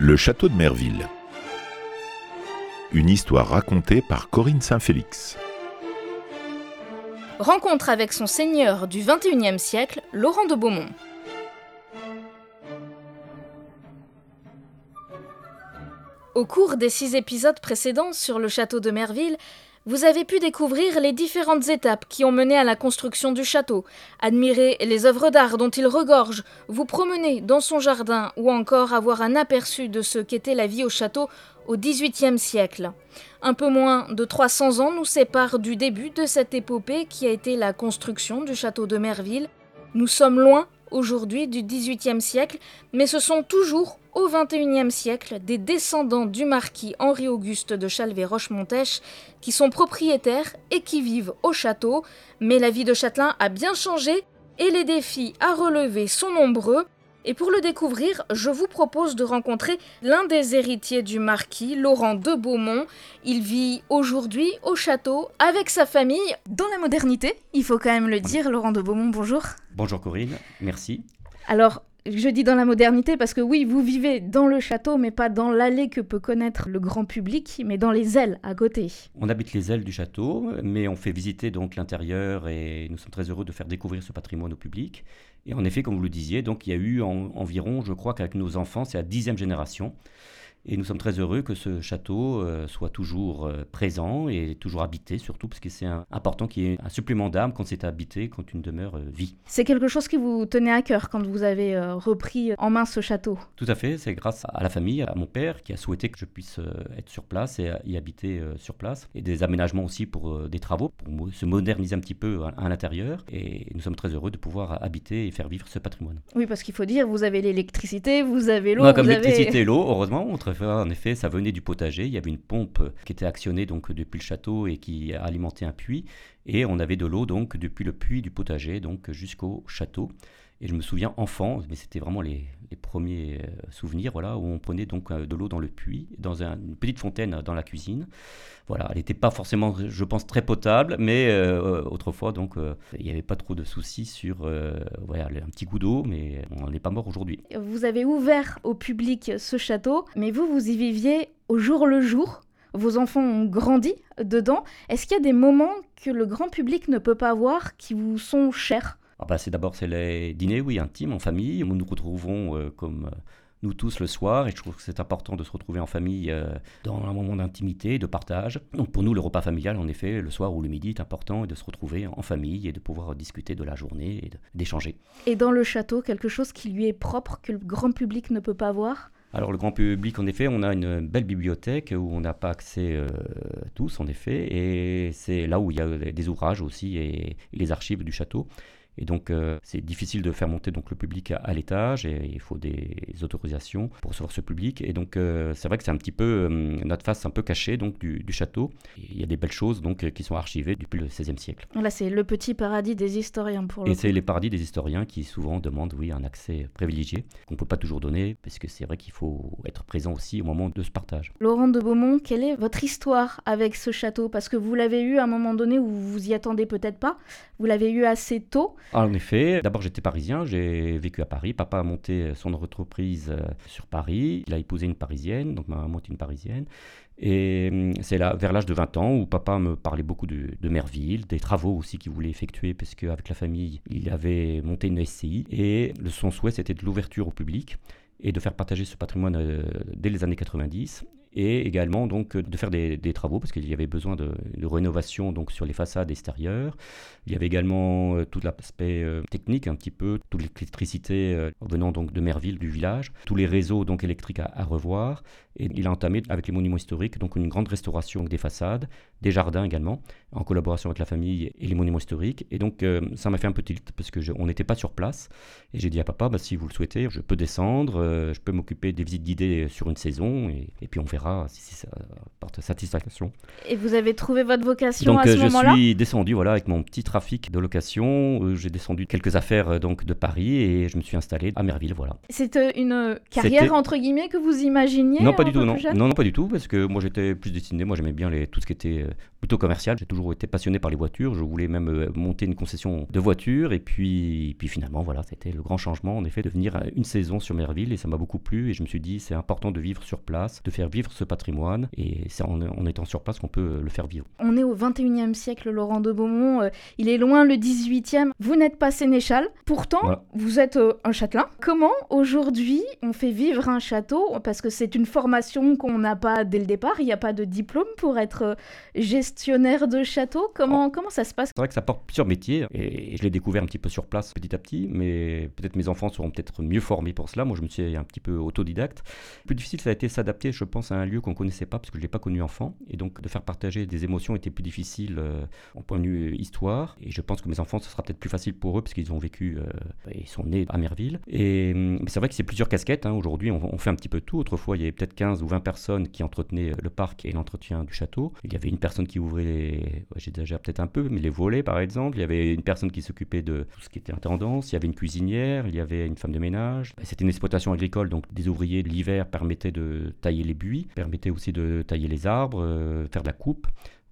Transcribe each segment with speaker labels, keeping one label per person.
Speaker 1: Le château de Merville. Une histoire racontée par Corinne Saint-Félix.
Speaker 2: Rencontre avec son seigneur du XXIe siècle, Laurent de Beaumont. Au cours des six épisodes précédents sur le château de Merville, vous avez pu découvrir les différentes étapes qui ont mené à la construction du château, admirer les œuvres d'art dont il regorge, vous promener dans son jardin ou encore avoir un aperçu de ce qu'était la vie au château au XVIIIe siècle. Un peu moins de 300 ans nous séparent du début de cette épopée qui a été la construction du château de Merville. Nous sommes loin aujourd'hui du XVIIIe siècle, mais ce sont toujours au XXIe siècle des descendants du marquis Henri-Auguste de Chalvet-Rochemontèche qui sont propriétaires et qui vivent au château. Mais la vie de Châtelain a bien changé et les défis à relever sont nombreux. Et pour le découvrir, je vous propose de rencontrer l'un des héritiers du marquis, Laurent de Beaumont. Il vit aujourd'hui au château avec sa famille dans la modernité. Il faut quand même le dire, Laurent de Beaumont, bonjour.
Speaker 3: Bonjour Corinne, merci.
Speaker 2: Alors, je dis dans la modernité parce que oui, vous vivez dans le château, mais pas dans l'allée que peut connaître le grand public, mais dans les ailes à côté.
Speaker 3: On habite les ailes du château, mais on fait visiter donc l'intérieur et nous sommes très heureux de faire découvrir ce patrimoine au public. Et en effet, comme vous le disiez, donc il y a eu environ, je crois qu'avec nos enfants, c'est la dixième génération. Et nous sommes très heureux que ce château euh, soit toujours euh, présent et toujours habité, surtout parce que c'est important qu'il y ait un supplément d'âme quand c'est habité, quand une demeure euh, vit.
Speaker 2: C'est quelque chose qui vous tenait à cœur quand vous avez repris en main ce château?
Speaker 3: Tout à fait, c'est grâce à la famille, à mon père, qui a souhaité que je puisse être sur place et y habiter sur place. Et des aménagements aussi pour des travaux, pour se moderniser un petit peu à, l'intérieur. Et nous sommes très heureux de pouvoir habiter et faire vivre ce patrimoine.
Speaker 2: Oui, parce qu'il faut dire, vous avez l'électricité, vous avez l'eau.
Speaker 3: comme l'électricité et l'eau, heureusement, on en effet, ça venait du potager. Il y avait une pompe qui était actionnée donc depuis le château et qui alimentait un puits. Et on avait de l'eau donc depuis le puits du potager donc jusqu'au château. Et je me souviens enfant, mais c'était vraiment les, premiers euh, souvenirs, voilà, où on prenait donc euh, de l'eau dans le puits, dans une petite fontaine dans la cuisine. Voilà, elle n'était pas forcément, je pense, très potable, mais euh, autrefois, donc, il n'y avait pas trop de soucis sur un petit coup d'eau, mais on n'est pas mort aujourd'hui.
Speaker 2: Vous avez ouvert au public ce château, mais vous, vous y viviez au jour le jour vos enfants ont grandi dedans. Est-ce qu'il y a des moments que le grand public ne peut pas voir qui vous sont chers?
Speaker 3: Ah bah, c'est d'abord c'est les dîners, oui, intimes, en famille, où nous nous retrouvons euh, comme euh, nous tous le soir, et je trouve que c'est important de se retrouver en famille euh, dans un moment d'intimité, de partage. Donc pour nous, le repas familial, en effet, le soir ou le midi, est important, et de se retrouver en famille et de pouvoir discuter de la journée et d'échanger.
Speaker 2: Et dans le château, quelque chose qui lui est propre, que le grand public ne peut pas voir?
Speaker 3: Alors le grand public, en effet, on a une belle bibliothèque où on n'a pas accès tous, en effet, et c'est là où il y a des ouvrages aussi et les archives du château. Et donc, euh, c'est difficile de faire monter donc, le public à, l'étage et il faut des autorisations pour recevoir ce public. Et donc, euh, c'est vrai que c'est un petit peu euh, notre face un peu cachée donc, du, château. il y a des belles choses donc, qui sont archivées depuis le XVIe siècle.
Speaker 2: Là, c'est le petit paradis des historiens pour
Speaker 3: le Et c'est les paradis des historiens qui souvent demandent oui, un accès privilégié qu'on ne peut pas toujours donner parce que c'est vrai qu'il faut être présent aussi au moment de ce partage.
Speaker 2: Laurent de Beaumont, quelle est votre histoire avec ce château? Parce que vous l'avez eu à un moment donné où vous y attendez peut-être pas. Vous l'avez eu assez tôt.
Speaker 3: Ah, en effet, d'abord j'étais parisien, j'ai vécu à Paris. Papa a monté son entreprise euh, sur Paris. Il a épousé une parisienne, donc m'a monté une parisienne. Et hum, c'est là, vers l'âge de 20 ans, où papa me parlait beaucoup de, de Merville, des travaux aussi qu'il voulait effectuer, parce qu'avec la famille, il avait monté une SCI. Et son souhait, c'était de l'ouverture au public et de faire partager ce patrimoine euh, dès les années 90 et également donc de faire des, travaux parce qu'il y avait besoin de, rénovation donc sur les façades extérieures. Il y avait également euh, tout l'aspect euh, technique un petit peu, toute l'électricité euh, venant donc de Merville du village, tous les réseaux donc électriques à, revoir. Et il a entamé avec les monuments historiques donc une grande restauration des façades, des jardins également, en collaboration avec la famille et les monuments historiques. Et donc ça m'a fait un peu tilt parce que on n'était pas sur place. Et j'ai dit à papa, bah, si vous le souhaitez, je peux descendre, je peux m'occuper des visites guidées sur une saison et, et puis on verra si, ça porte satisfaction.
Speaker 2: Et vous avez trouvé votre vocation à ce moment-là
Speaker 3: Donc je suis descendu voilà, avec mon petit trafic de location. Euh, j'ai descendu quelques affaires euh, donc, de Paris et je me suis installé à Merville. Voilà.
Speaker 2: C'était une carrière entre guillemets que vous imaginiez
Speaker 3: Non, pas du tout. Non. non. pas du tout, parce que moi j'étais plus destiné. Moi j'aimais bien les, tout ce qui était euh, plutôt commercial. J'ai toujours été passionné par les voitures. Je voulais même euh, monter une concession de voitures. Et puis, puis finalement, voilà, c'était le grand changement, en effet, de venir une saison sur Merville. Et ça m'a beaucoup plu. Et je me suis dit, c'est important de vivre sur place, de faire vivre ce patrimoine. Et c'est en, en, étant sur place qu'on peut le faire vivre.
Speaker 2: On est au 21e siècle, Laurent de Beaumont. Euh, il est loin le 18e. Vous n'êtes pas sénéchal. Pourtant, voilà. vous êtes euh, un châtelain. Comment aujourd'hui on fait vivre un château? Parce que c'est une formation qu'on n'a pas dès le départ. Il n'y a pas de diplôme pour être gestionnaire de château Comment, oh. comment ça se passe
Speaker 3: C'est vrai que ça porte plusieurs métiers et je l'ai découvert un petit peu sur place petit à petit, mais peut-être mes enfants seront peut-être mieux formés pour cela. Moi, je me suis un petit peu autodidacte. Le plus difficile, ça a été s'adapter, je pense, à un lieu qu'on ne connaissait pas parce que je ne l'ai pas connu enfant. Et donc, de faire partager des émotions était plus difficile euh, en point de vue histoire. Et je pense que mes enfants, ce sera peut-être plus facile pour eux parce qu'ils ont vécu, euh, ils sont nés à Merville. Et mais c'est vrai que c'est plusieurs casquettes. Hein. Aujourd'hui, on, on, fait un petit peu tout. Autrefois, il y avait peut-être 15 ou 20 personnes qui entretenaient le parc et l'entretien du château. Il y avait une personne qui ouvrait les... J'exagère peut-être un peu, mais les volets, par exemple. Il y avait une personne qui s'occupait de tout ce qui était intendance. Il y avait une cuisinière. Il y avait une femme de ménage. C'était une exploitation agricole, donc des ouvriers l'hiver permettaient de tailler les buis, permettaient aussi de tailler les arbres, euh, faire de la coupe.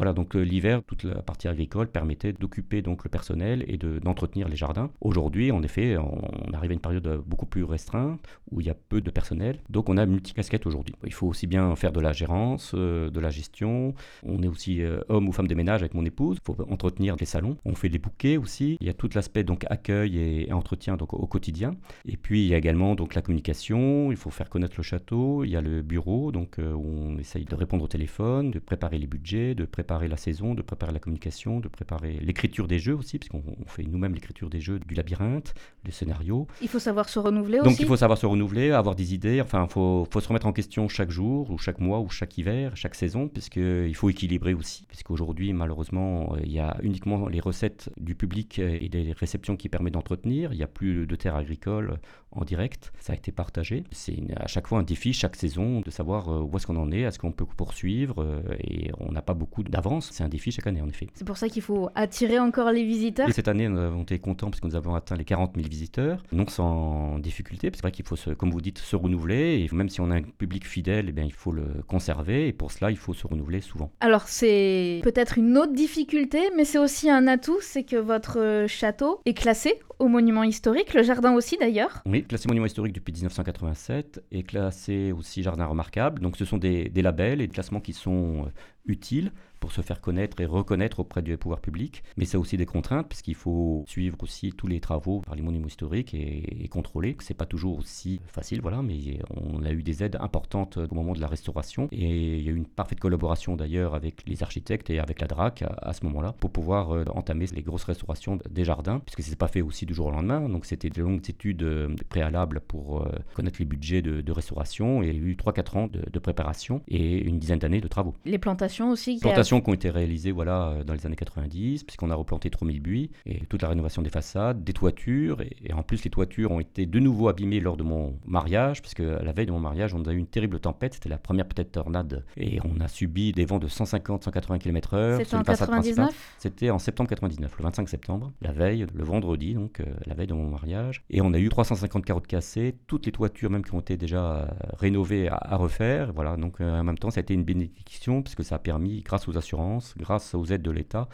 Speaker 3: Voilà, donc euh, l'hiver, toute la partie agricole permettait d'occuper donc le personnel et d'entretenir les jardins. Aujourd'hui, en effet, on, arrive à une période beaucoup plus restreinte où il y a peu de personnel. Donc on a multicasquette aujourd'hui. Il faut aussi bien faire de la gérance, euh, de la gestion. On est aussi euh, homme ou femme de ménage avec mon épouse. Il faut entretenir les salons. On fait des bouquets aussi. Il y a tout l'aspect donc accueil et, et, entretien donc au quotidien. Et puis il y a également donc la communication. Il faut faire connaître le château. Il y a le bureau donc où on essaye de répondre au téléphone, de préparer les budgets, de préparer la saison, de préparer la communication, de préparer l'écriture des jeux aussi, puisqu'on fait nous-mêmes l'écriture des jeux du labyrinthe, les scénarios.
Speaker 2: Il faut savoir se renouveler
Speaker 3: Donc,
Speaker 2: aussi.
Speaker 3: Donc il faut savoir se renouveler, avoir des idées, enfin il faut, faut, se remettre en question chaque jour, ou chaque mois, ou chaque hiver, chaque saison, puisqu'il faut équilibrer aussi, puisqu'aujourd'hui malheureusement il y a uniquement les recettes du public et des réceptions qui permettent d'entretenir, il n'y a plus de terres agricoles en direct, ça a été partagé. C'est à chaque fois un défi, chaque saison, de savoir où est-ce qu'on en est, est-ce qu'on peut poursuivre, et on n'a pas beaucoup d'avance, c'est un défi chaque année en effet.
Speaker 2: C'est pour ça qu'il faut attirer encore les visiteurs.
Speaker 3: Et cette année, nous avons été contents parce que nous avons atteint les 40 000 visiteurs, non sans difficulté, c'est vrai qu'il faut, se, comme vous dites, se renouveler, et même si on a un public fidèle, eh bien, il faut le conserver, et pour cela, il faut se renouveler souvent.
Speaker 2: Alors c'est peut-être une autre difficulté, mais c'est aussi un atout, c'est que votre château est classé au monument historique, le jardin aussi d'ailleurs.
Speaker 3: Oui, classé monument historique depuis 1987 et classé aussi jardin remarquable. Donc ce sont des, des labels et des classements qui sont utiles pour se faire connaître et reconnaître auprès du pouvoir public. Mais c'est aussi des contraintes, puisqu'il faut suivre aussi tous les travaux par les monuments historiques et, et contrôler. C'est pas toujours aussi facile, voilà, mais on a eu des aides importantes au moment de la restauration. Et il y a eu une parfaite collaboration d'ailleurs avec les architectes et avec la DRAC à, ce moment-là pour pouvoir euh, entamer les grosses restaurations des jardins, puisque c'est pas fait aussi du jour au lendemain. Donc c'était de longues études euh, préalables pour euh, connaître les budgets de, de, restauration. Et il y a eu 3-4 ans de, de, préparation et une dizaine d'années de travaux.
Speaker 2: Les plantations aussi
Speaker 3: Plantations qui ont été réalisées voilà, dans les années 90, puisqu'on a replanté 3000 buis, et toute la rénovation des façades, des toitures, et, et, en plus les toitures ont été de nouveau abîmées lors de mon mariage, puisque à la veille de mon mariage, on a eu une terrible tempête, c'était la première peut-être tornade, et on a subi des vents de 150-180 km/h.
Speaker 2: C'était en 99
Speaker 3: C'était en septembre 99, le 25 septembre, la veille, le vendredi, donc euh, la veille de mon mariage, et on a eu 350 carottes cassées, toutes les toitures même qui ont été déjà euh, rénovées à, à refaire, voilà, donc euh, en même temps ça a été une bénédiction, puisque ça a permis, grâce aux assurances, grâce aux aides de l'État,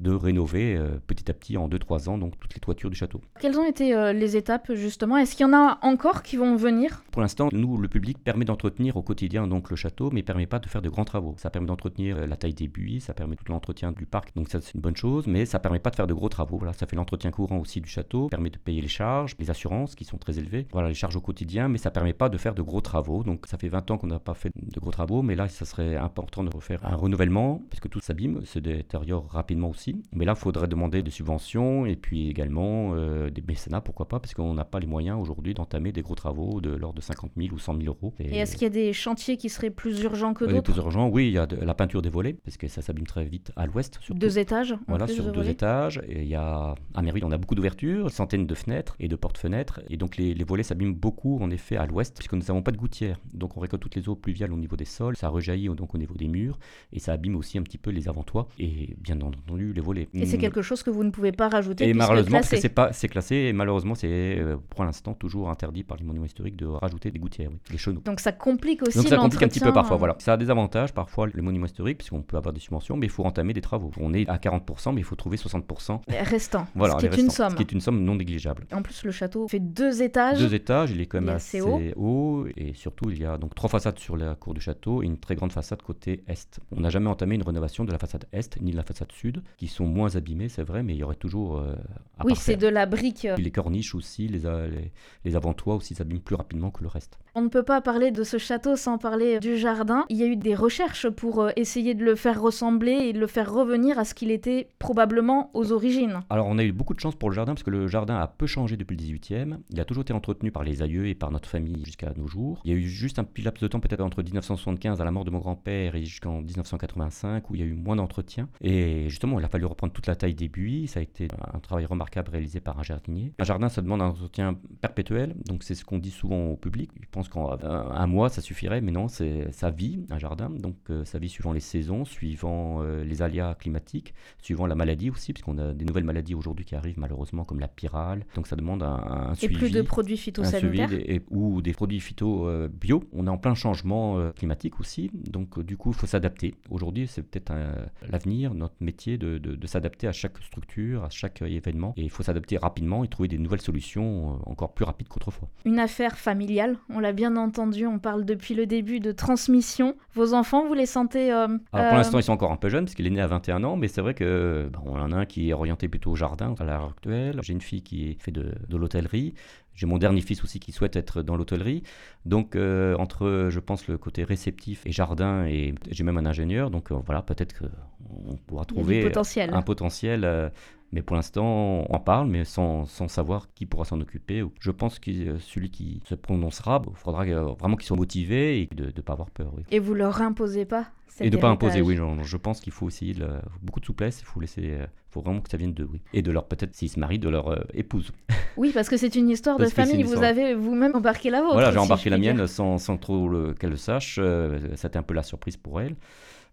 Speaker 3: de rénover euh, petit à petit en 2-3 ans donc toutes les toitures du château.
Speaker 2: Quelles ont été euh, les étapes justement? Est-ce qu'il y en a encore qui vont venir?
Speaker 3: Pour l'instant, nous, le public permet d'entretenir au quotidien donc le château, mais permet pas de faire de grands travaux. Ça permet d'entretenir euh, la taille des buis, ça permet tout l'entretien du parc, donc ça c'est une bonne chose, mais ça permet pas de faire de gros travaux. Voilà, ça fait l'entretien courant aussi du château, permet de payer les charges, les assurances qui sont très élevées, voilà les charges au quotidien, mais ça permet pas de faire de gros travaux. Donc ça fait 20 ans qu'on n'a pas fait de gros travaux, mais là ça serait important de refaire un renouvellement, puisque tout s'abîme, se détériore rapidement aussi. Mais là, il faudrait demander des subventions et puis également euh, des mécénats, pourquoi pas, parce qu'on n'a pas les moyens aujourd'hui d'entamer des gros travaux de l'ordre de 50 000 ou 100 000 euros.
Speaker 2: Et, et est-ce qu'il y a des chantiers qui seraient plus urgents que d'autres?
Speaker 3: Plus urgents, oui, il y a de, la peinture des volets, parce que ça s'abîme très vite à l'ouest. Surtout.
Speaker 2: Deux étages
Speaker 3: Voilà, sur deux
Speaker 2: volets.
Speaker 3: étages. Et il y a, à Merville, on a beaucoup d'ouvertures, centaines de fenêtres et de portes-fenêtres. Et donc les, les volets s'abîment beaucoup, en effet, à l'ouest, puisque nous n'avons pas de gouttière. Donc on récolte toutes les eaux pluviales au niveau des sols, ça rejaillit donc au niveau des murs, et ça abîme aussi un petit peu les avant-toits. Et bien entendu, les voler.
Speaker 2: Et c'est
Speaker 3: Mm.
Speaker 2: quelque chose que vous ne pouvez pas rajouter
Speaker 3: Et malheureusement, parce que
Speaker 2: classé.
Speaker 3: c'est pas, c'est classé, et malheureusement, c'est euh, pour l'instant toujours interdit par les monuments historiques de rajouter des gouttières, oui, les chenaux.
Speaker 2: Donc ça complique aussi
Speaker 3: Donc ça complique un petit peu parfois, voilà. Ça a des avantages parfois, les monuments historiques, puisqu'on peut avoir des subventions, mais il faut entamer des travaux. On est à 40%, mais il faut trouver 60%.
Speaker 2: Restant,
Speaker 3: Voilà,
Speaker 2: ce qui est une somme.
Speaker 3: Ce qui est une somme non négligeable.
Speaker 2: En plus, le château fait deux étages.
Speaker 3: Deux étages, il est quand même assez
Speaker 2: assez
Speaker 3: haut. et surtout il y a donc trois façades sur la cour du château et une très grande façade côté est. On n'a jamais entamé une rénovation de la façade est ni de la façade sud, qui sont moins abîmées, c'est vrai, mais il y aurait toujours euh, à
Speaker 2: oui, c'est de la brique. euh,
Speaker 3: Les corniches aussi, les, a- les, les avant-toits aussi s'abîment plus rapidement que le reste.
Speaker 2: On ne peut pas parler de ce château sans parler du jardin. Il y a eu des recherches pour euh, essayer de le faire ressembler et de le faire revenir à ce qu'il était probablement aux origines.
Speaker 3: Alors on a eu beaucoup de chance pour le jardin parce que le jardin a peu changé depuis le 18e. Il a toujours été entretenu par les aïeux et par notre famille jusqu'à nos jours. Il y a eu juste un petit laps de temps peut-être entre 1975 à la mort de mon grand-père et jusqu'en 1985 où il y a eu moins d'entretien. Et justement il a fallu reprendre toute la taille des buis. Ça a été un travail remarquable réalisé par un jardinier. Un jardin ça demande un entretien perpétuel. Donc c'est ce qu'on dit souvent au public. Je pense qu'en un, un mois ça suffirait mais non c'est ça vit un jardin. Donc euh, ça vit suivant les saisons, suivant euh, les aléas climatiques, suivant la maladie aussi puisqu'on a des nouvelles maladies aujourd'hui qui arrivent malheureusement comme la pyrale. Donc ça demande un, un
Speaker 2: Et
Speaker 3: suivi.
Speaker 2: plus de produits
Speaker 3: suivi
Speaker 2: phytosanitaires.
Speaker 3: et- ou des produits phyto euh, bio. On est en plein changement euh, climatique aussi, donc euh, du coup il faut s'adapter. Aujourd'hui c'est peut-être euh, l'avenir, notre métier de, de- de s'adapter à chaque structure, à chaque euh, événement, et il faut s'adapter rapidement et trouver des nouvelles solutions euh, encore plus rapides qu'autrefois.
Speaker 2: Une affaire familiale, on l'a bien entendu, on parle depuis le début de transmission. Vos enfants, vous les sentez... euh,
Speaker 3: Alors
Speaker 2: euh,
Speaker 3: pour l'instant ils sont encore un peu jeunes parce qu'il est né à 21 ans, mais c'est vrai que bah, on en a un qui est orienté plutôt au jardin à l'heure actuelle. J'ai une fille qui fait de, de l'hôtellerie. J'ai mon dernier fils aussi qui souhaite être dans l'hôtellerie. Donc euh, entre, je pense, le côté réceptif et jardin, et j'ai même un ingénieur. Donc euh, voilà, peut-être qu'on pourra trouver
Speaker 2: potentiel.
Speaker 3: un potentiel. Mais pour l'instant, on en parle, mais sans, sans savoir qui pourra s'en occuper. Je pense que euh, celui qui se prononcera, il faudra euh, vraiment qu'il soit motivé et de ne pas avoir peur. Oui.
Speaker 2: Et vous leur imposez pas cet
Speaker 3: Et de ne pas imposer, oui. je pense qu'il faut aussi de la- beaucoup de souplesse. Il faut laisser, euh, faut vraiment que ça vienne d'eux, oui. Et de leur peut-être s'ils se marient, de leur euh, épouse.
Speaker 2: Oui, parce que c'est une histoire de
Speaker 3: Parce
Speaker 2: famille. Vous
Speaker 3: histoire.
Speaker 2: avez vous-même embarqué la vôtre.
Speaker 3: voilà, j'ai embarqué la mienne sans, sans trop le- qu'elle le sache. Euh, C'était un peu la surprise pour elle.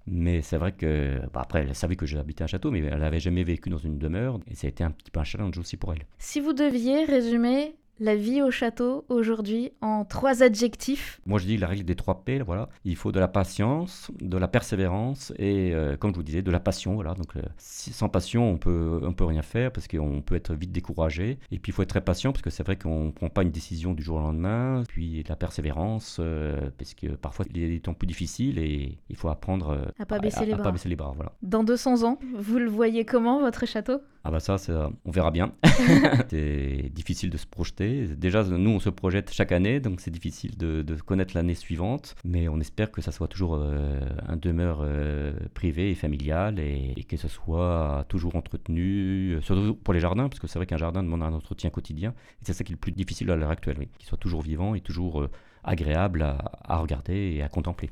Speaker 3: Mais c'est vrai que, bah, après, elle savait que j'habitais un château, mais elle n'avait jamais vécu dans une demeure. Et ça a été un petit peu un challenge aussi pour elle.
Speaker 2: Si vous deviez résumer la vie au château aujourd'hui en trois adjectifs,
Speaker 3: Moi, je dis la règle des trois P, voilà. Il faut de la patience, de la persévérance et, euh, comme je vous disais, de la passion, voilà. Donc, euh, si- sans passion, on peut, on peut rien faire parce qu'on peut être vite découragé. Et puis, il faut être très patient parce que c'est vrai qu'on ne prend pas une décision du jour au lendemain. Puis, de la persévérance, euh, parce que parfois, il y a des temps plus difficiles et il faut apprendre
Speaker 2: À pas baisser les
Speaker 3: à
Speaker 2: bras.
Speaker 3: pas baisser les bras, voilà.
Speaker 2: dans 200 ans, vous le voyez comment votre château?
Speaker 3: Ah bah ça, on verra bien. c'est difficile de se projeter. Déjà, nous, on se projette chaque année, donc c'est difficile de, de connaître l'année suivante. Mais on espère que ça soit toujours euh, un demeure euh, privé et familial et, et que ce soit toujours entretenu, euh, surtout pour les jardins, parce que c'est vrai qu'un jardin demande un entretien quotidien. Et c'est ça qui est le plus difficile à l'heure actuelle, oui. Qu'il soit toujours vivant et toujours euh, agréable à, à regarder et à contempler.